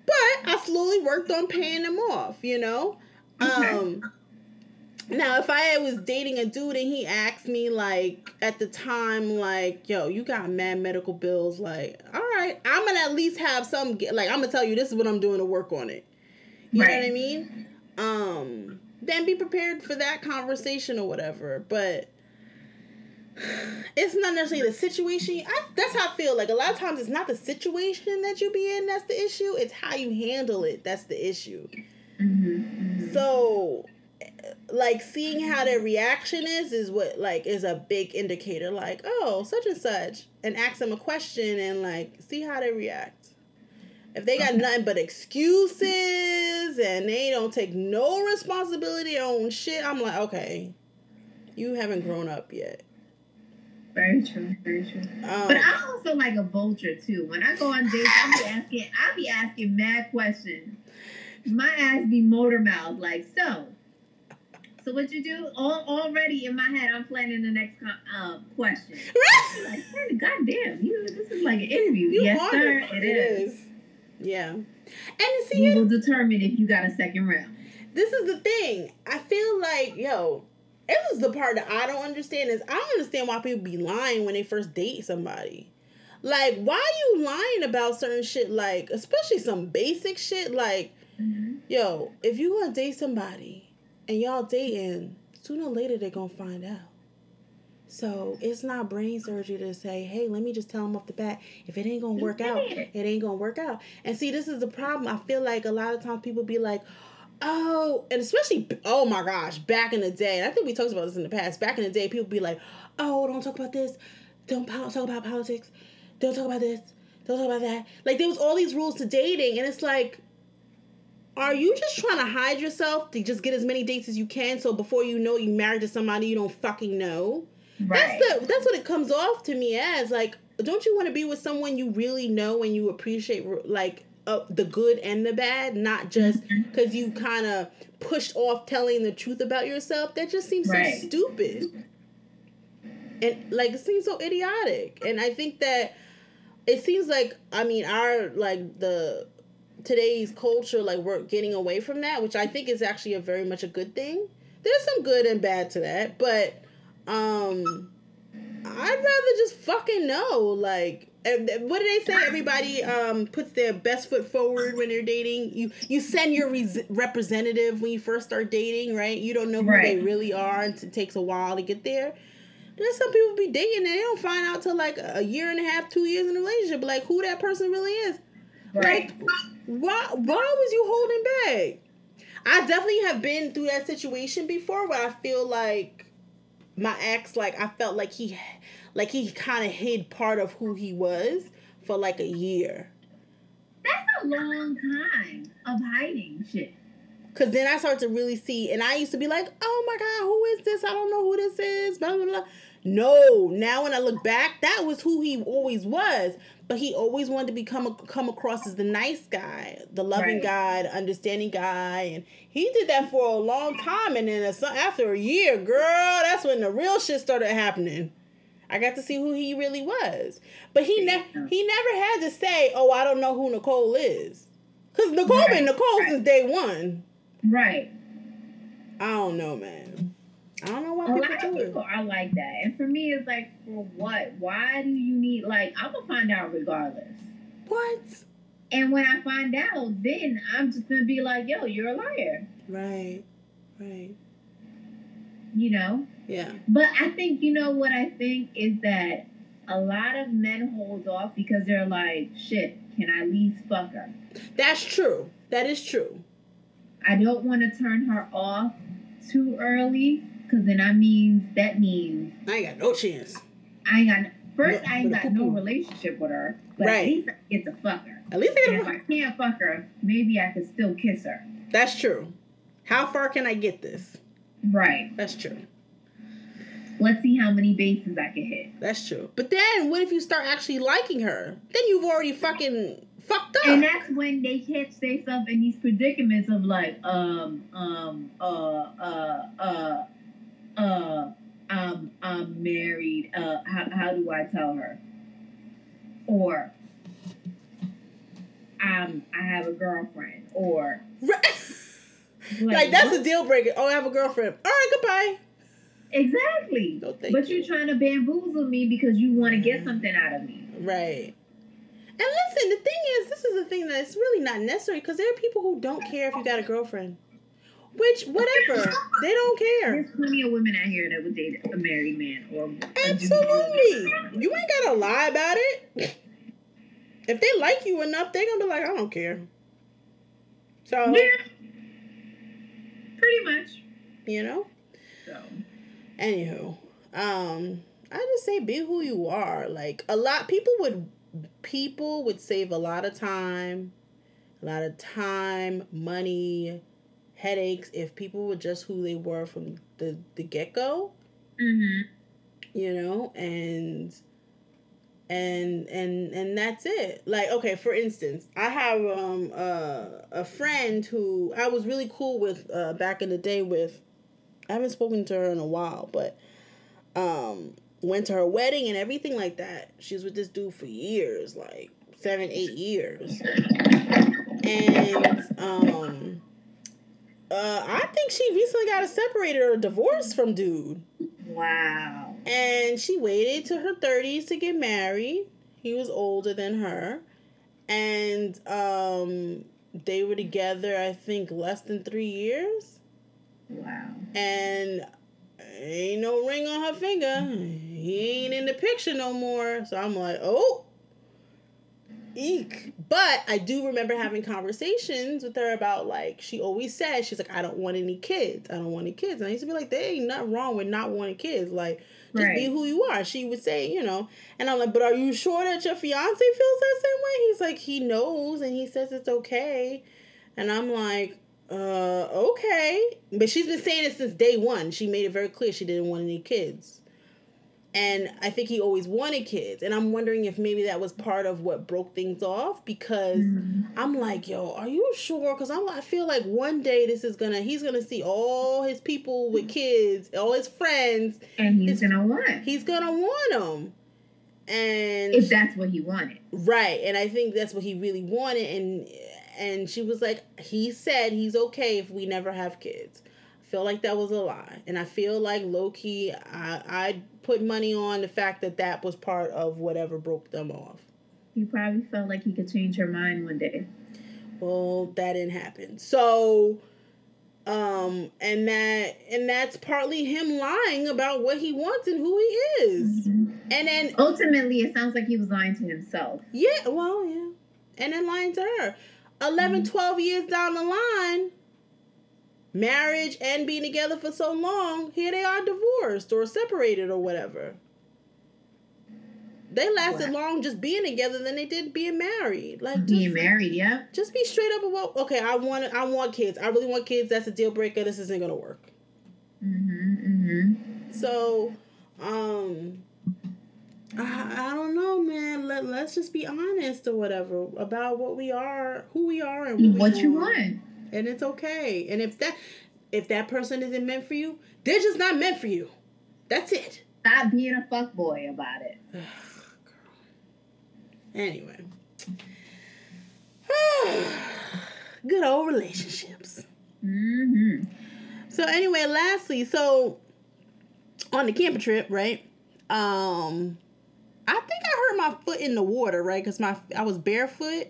But I slowly worked on paying them off, you know. Okay. Um, now, if I was dating a dude and he asked me like at the time, like, "Yo, you got mad medical bills," like, all right, I'm gonna at least have some. Like, I'm gonna tell you this is what I'm doing to work on it. You know what I mean? Um, then be prepared for that conversation or whatever. But it's not necessarily the situation. I, that's how I feel. Like a lot of times, it's not the situation that you be in that's the issue. It's how you handle it that's the issue. Mm-hmm. So, like seeing how their reaction is is what like is a big indicator. Like, oh, such and such, and ask them a question and like see how they react. If they got nothing but excuses and they don't take no responsibility on shit, I'm like, okay, you haven't grown up yet. Very true. Very true. Um, But I'm also like a vulture too. When I go on dates, I'll be asking, I'll be asking mad questions. My ass be motor mouth, like so. So what you do? All, already in my head, I'm planning the next uh, question. Like, man, goddamn, you this is like an interview. you yes, sir, the- it is. Yeah. And see, We will determine if you got a second round. this is the thing. I feel like, yo, this is the part that I don't understand is I don't understand why people be lying when they first date somebody. Like, why are you lying about certain shit? Like, especially some basic shit. Like, mm-hmm. yo, if you gonna date somebody and y'all dating, sooner or later they're gonna find out. So it's not brain surgery to say, hey, let me just tell them off the bat. If it ain't gonna work out, it ain't gonna work out. And see, this is the problem. I feel like a lot of times people be like, oh, and especially, oh my gosh, back in the day, and I think we talked about this in the past. Back in the day, people be like, oh, don't talk about this, don't po- talk about politics, don't talk about this, don't talk about that. Like there was all these rules to dating, and it's like, are you just trying to hide yourself to just get as many dates as you can? So before you know, you married to somebody you don't fucking know. Right. That's the that's what it comes off to me as. Like, don't you want to be with someone you really know and you appreciate like uh, the good and the bad, not just Mm-hmm. because you kind of pushed off telling the truth about yourself? That just seems Right. so stupid. And like it seems so idiotic. And I think that it seems like I mean our like the today's culture like we're getting away from that, which I think is actually a very much a good thing. There's some good and bad to that, but um I'd rather just fucking know. Like, what do they say? Everybody um puts their best foot forward when they're dating. You you send your res- representative when you first start dating, right? You don't know who they really are, and it takes a while to get there. There's some people be dating and they don't find out till like a year and a half, two years in a relationship, like who that person really is. Right. Like, why why was you holding back? I definitely have been through that situation before where I feel like my ex, like I felt like he like he kind of hid part of who he was for like a year. That's a long time of hiding shit. Cause then I started to really see, and I used to be like, "Oh my god, who is this? I don't know who this is." Blah blah blah. No, now when I look back, that was who he always was. But he always wanted to become come across as the nice guy, the loving Right. guy, the understanding guy, and he did that for a long time. And then after a year, girl, that's when the real shit started happening. I got to see who he really was, but he never he never had to say, "Oh, I don't know who Nicole is," because Nicole Right, been Nicole right. since day one. Right. I don't know, man. I don't know why A lot of do people it. are like that. And for me, it's like, for what? Why do you need, like, I'm going to find out regardless. What? And when I find out, then I'm just going to be like, yo, you're a liar. Right. Right. You know? Yeah. But I think, you know what I think is that a lot of men hold off because they're like, shit, can I at least fuck her? That's true. That is true. I don't want to turn her off too early because then I means, that means I ain't got no chance. I ain't got, first, No, I ain't got no poo-poo. relationship with her. But Right. at least I get to fuck her. At least I if I can't fuck her, maybe I can still kiss her. That's true. How far can I get this? Right. That's true. Let's see how many bases I can hit. That's true. But then what if you start actually liking her? Then you've already fucking fucked up. And that's when they catch themselves in these predicaments of like, um, um, uh, uh, uh, uh, um, I'm married. Uh, how, how do I tell her? Or, um, I have a girlfriend. Or, like, like that's a deal breaker. Oh, I have a girlfriend. All right, goodbye. Exactly. No, thank But you. you're trying to bamboozle me because you want to get mm-hmm. something out of me. Right. And listen, the thing is, this is the thing that's really not necessary because there are people who don't care if you got a girlfriend. Which, whatever, they don't care. There's plenty of women out here that would date a married man or a Absolutely. You ain't gotta lie about it. If they like you enough, they're gonna be like, I don't care. So, Yeah. Pretty much. you know? So Anywho, um, I just say be who you are. Like a lot people would people would save a lot of time, a lot of time, money, headaches if people were just who they were from the the get go. mm-hmm. you know and and and and that's it like okay for instance i have um uh, a friend who i was really cool with uh back in the day with i haven't spoken to her in a while but um went to her wedding and everything like that she was with this dude for years like seven eight years and um uh i think she recently got a separated or divorced from dude Wow. and she waited to her 30s to get married. He was older than her. And um they were together I think less than 3 years. Wow. And ain't no ring on her finger. He ain't in the picture no more. So I'm like, "Oh, eek. But I do remember having conversations with her about like she always said she's like I don't want any kids. I don't want any kids. And I used to be like there ain't nothing wrong with not wanting kids. Like just be who you are. She would say, you know, and I'm like, but are you sure that your fiance feels that same way? He's like, he knows and he says it's okay. And I'm like, uh, okay. But she's been saying it since day one. She made it very clear she didn't want any kids. And I think he always wanted kids. And I'm wondering if maybe that was part of what broke things off because Mhm. I'm like, yo, are you sure? Because I'm, I feel like one day this is gonna, he's gonna see all his people with kids, all his friends. And he's It's- gonna want He's gonna want them, and if that's what he wanted. right. And I think that's what he really wanted. And and she was like, he said he's okay if we never have kids. I feel like that was a lie, and I feel like low key, I I put money on the fact that that was part of whatever broke them off. He probably felt like he could change her mind one day. Well, that didn't happen. So, um, and that and that's partly him lying about what he wants and who he is. Mhm. And then Ultimately, it sounds like he was lying to himself. yeah, well, yeah. And then lying to her. 11, 12 years down the line, marriage and being together for so long, here they are divorced or separated or whatever. They lasted Wow. long just being together than they did being married. Like Being just- married, yeah. just be straight up about okay i want i want kids i really want kids that's a deal breaker this isn't gonna work Mm-hmm. Mm-hmm. so um I, I don't know man Let, let's just be honest or whatever about what we are who we are and what, What you want? and it's okay and if that if that person isn't meant for you they're just not meant for you that's it Stop being a fuck boy about it. anyway good old relationships Mm-hmm. So anyway, lastly, so on the camping trip, right? Um, I think I hurt my foot in the water, right? Because my I was barefoot,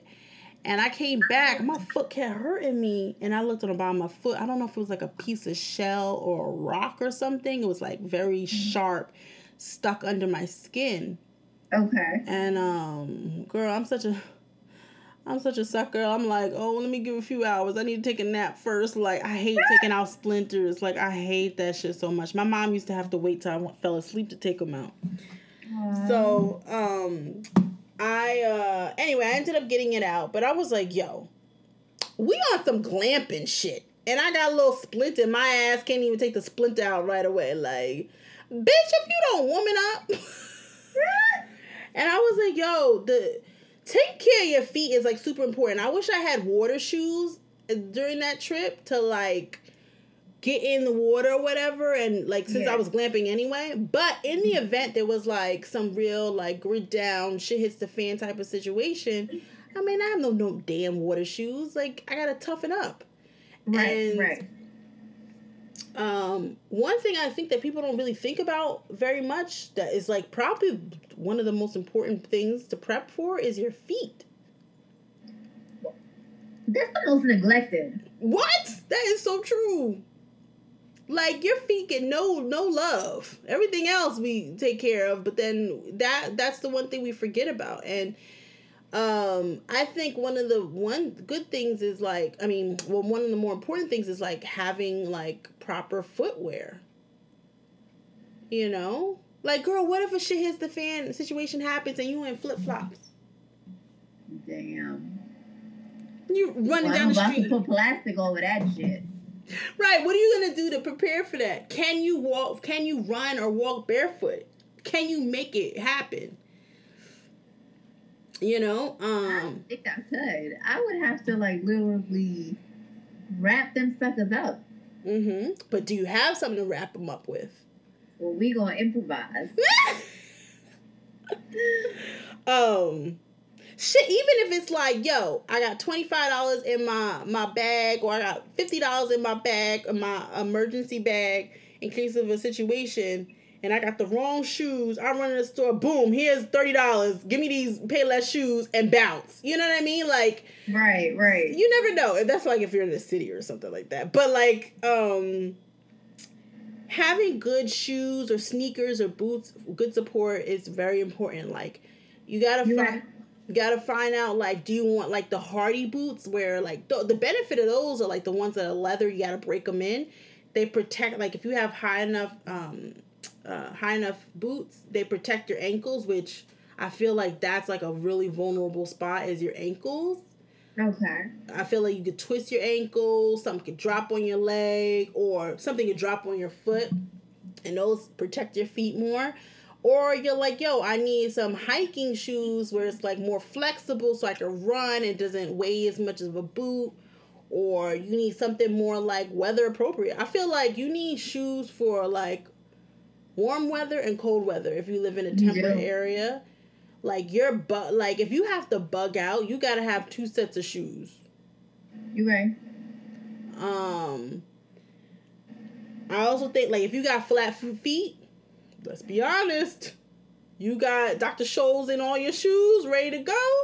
and I came back. My foot kept hurting me, and I looked on the bottom of my foot. I don't know if it was like a piece of shell or a rock or something. It was like very sharp, stuck under my skin. Okay. And um, girl, I'm such a I'm such a sucker. I'm like, oh, let me give a few hours. I need to take a nap first. Like, I hate taking out splinters. Like, I hate that shit so much. My mom used to have to wait till I fell asleep to take them out. So, um, I uh, anyway, I ended up getting it out, but I was like, yo, we on some glamping shit, and I got a little splinter. My ass can't even take the splint out right away. Like, bitch, if you don't woman up. And I was like, yo, the take care of your feet is like super important. I wish I had water shoes during that trip to like get in the water or whatever and like since Yeah. I was glamping anyway. But in the event there was like some real like grit down, shit hits the fan type of situation, I mean I have no no damn water shoes. Like I gotta toughen up. Right. And- right. Um, one thing I think that people don't really think about very much that is like probably one of the most important things to prep for is your feet. That's the most neglected. What? That is so true. Like your feet get no no love. Everything else we take care of, but then that that's the one thing we forget about. And um I think one of the one good things is like I mean, well one of the more important things is like having like proper footwear. You know? Like girl, what if a shit hits the fan situation happens and you in flip flops? Damn. You running Well, down I'm the about street. to put plastic over that shit. Right. What are you gonna do to prepare for that? Can you walk? Can you run or walk barefoot? Can you make it happen? You know. I Um. think I could. I would have to like literally wrap them suckers up. hmm But do you have something to wrap them up with? Well, we gonna improvise. um. Shit. Even if it's like, yo, I got twenty five dollars in my my bag, or I got fifty dollars in my bag, in my emergency bag, in case of a situation. and I got the wrong shoes. I run in the store, boom, here's thirty dollars. Give me these Payless shoes and bounce. You know what I mean? Like Right, right. you never know. If that's like if you're in the city or something like that. But like um having good shoes or sneakers or boots, good support is very important. Like you gotta You're find. You gotta find out like do you want like the hardy boots where like the, the benefit of those are like the ones that are leather you gotta break them in they protect like if you have high enough um uh, high enough boots they protect your ankles which i feel like that's like a really vulnerable spot is your ankles Okay. I feel like you could twist your ankle, something could drop on your leg, or something could drop on your foot, and those protect your feet more. Or you're like, yo, I need some hiking shoes where it's like more flexible so I can run, it doesn't weigh as much of a boot. Or you need something more like weather appropriate. I feel like you need shoes for like warm weather and cold weather if you live in a temperate do. area. Like your bu- like if you have to bug out, you gotta have two sets of shoes. You right. Um, I also think like if you got flat feet, let's be honest. You got Dr. Scholl's in all your shoes, ready to go.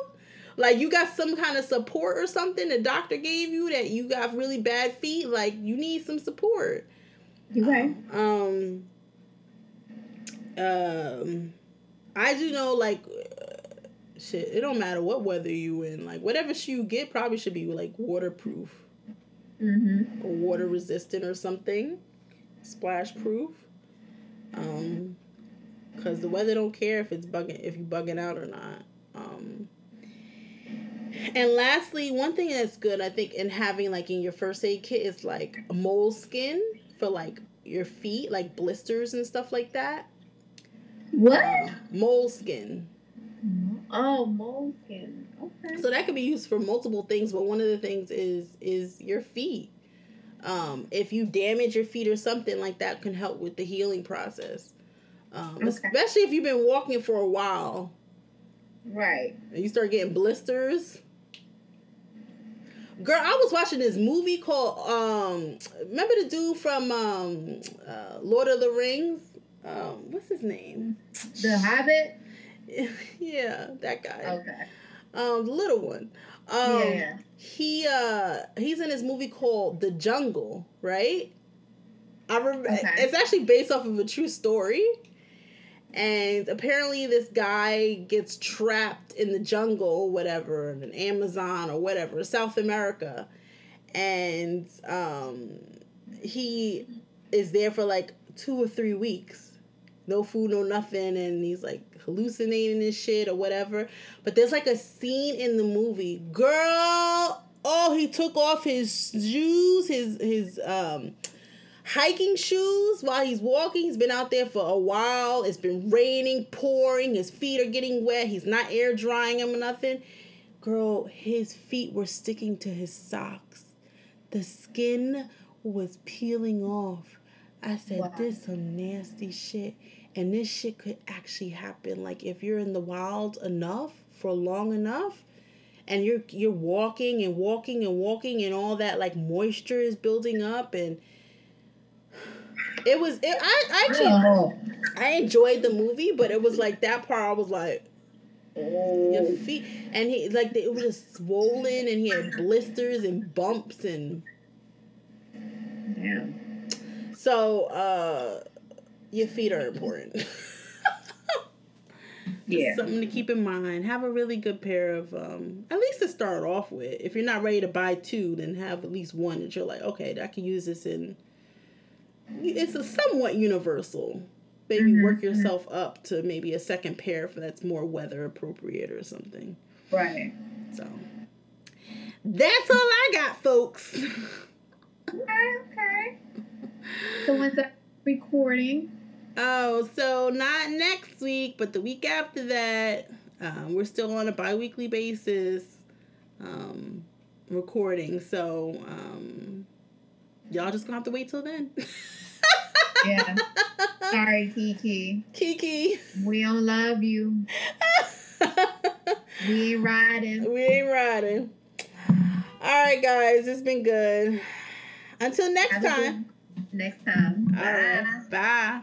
Like you got some kind of support or something the doctor gave you that you got really bad feet. Like you need some support. Okay. Um. Um, I do know like uh, shit. It don't matter what weather you in. Like whatever shoe you get probably should be like waterproof Mm-hmm. or water resistant or something, splash proof. Um, cause the weather don't care if it's bugging if you bugging out or not. Um. And lastly, one thing that's good, I think, in having like in your first aid kit is like moleskin for like your feet, like blisters and stuff like that. What? Moleskin. Oh, moleskin. Okay. So that could be used for multiple things, but one of the things is is your feet. Um, if you damage your feet or something like that, can help with the healing process. Um, Okay. Especially if you've been walking for a while Right. and you start getting blisters. Girl, I was watching this movie called um remember the dude from um uh, Lord of the Rings? Um what's his name? The Hobbit. yeah, that guy. Okay. Um the little one. Um yeah. he uh he's in his movie called The Jungle, right? I remember Okay. it's actually based off of a true story. And apparently this guy gets trapped in the jungle, whatever, in Amazon or whatever, South America. And um he is there for like two or three weeks. No food, no nothing, and he's like hallucinating and shit or whatever. But there's like a scene in the movie, girl. Oh, he took off his shoes, his his um hiking shoes while he's walking. He's been out there for a while. It's been raining, pouring. His feet are getting wet. He's not air drying them or nothing. Girl, his feet were sticking to his socks. The skin was peeling off. I said, Wow. this some nasty shit. And this shit could actually happen. Like if you're in the wild enough for long enough and you're you're walking and walking and walking and all that like moisture is building up and it was it, I, I actually Oh. I enjoyed the movie, but it was like that part I was like your Oh. feet and he like it was just swollen and he had blisters and bumps and Yeah. So uh your feet are important. Yeah. Something to keep in mind. Have a really good pair of um at least to start off with. If you're not ready to buy two, then have at least one that you're like, okay, I can use this in it's a somewhat universal. Maybe Mhm, work mhm. yourself up to maybe a second pair if that's more weather appropriate or something. Right. So that's all I got, folks. Okay. Okay. ones that recording? Oh, so not next week, but the week after that. Um, we're still on a bi weekly basis um, recording. So um, y'all just gonna have to wait till then. Yeah. Sorry, Kiki. Kiki. We don't love you. We ain't riding. we ain't riding. All right, guys, it's been good. Until next time. Next time. Bye. right, bye.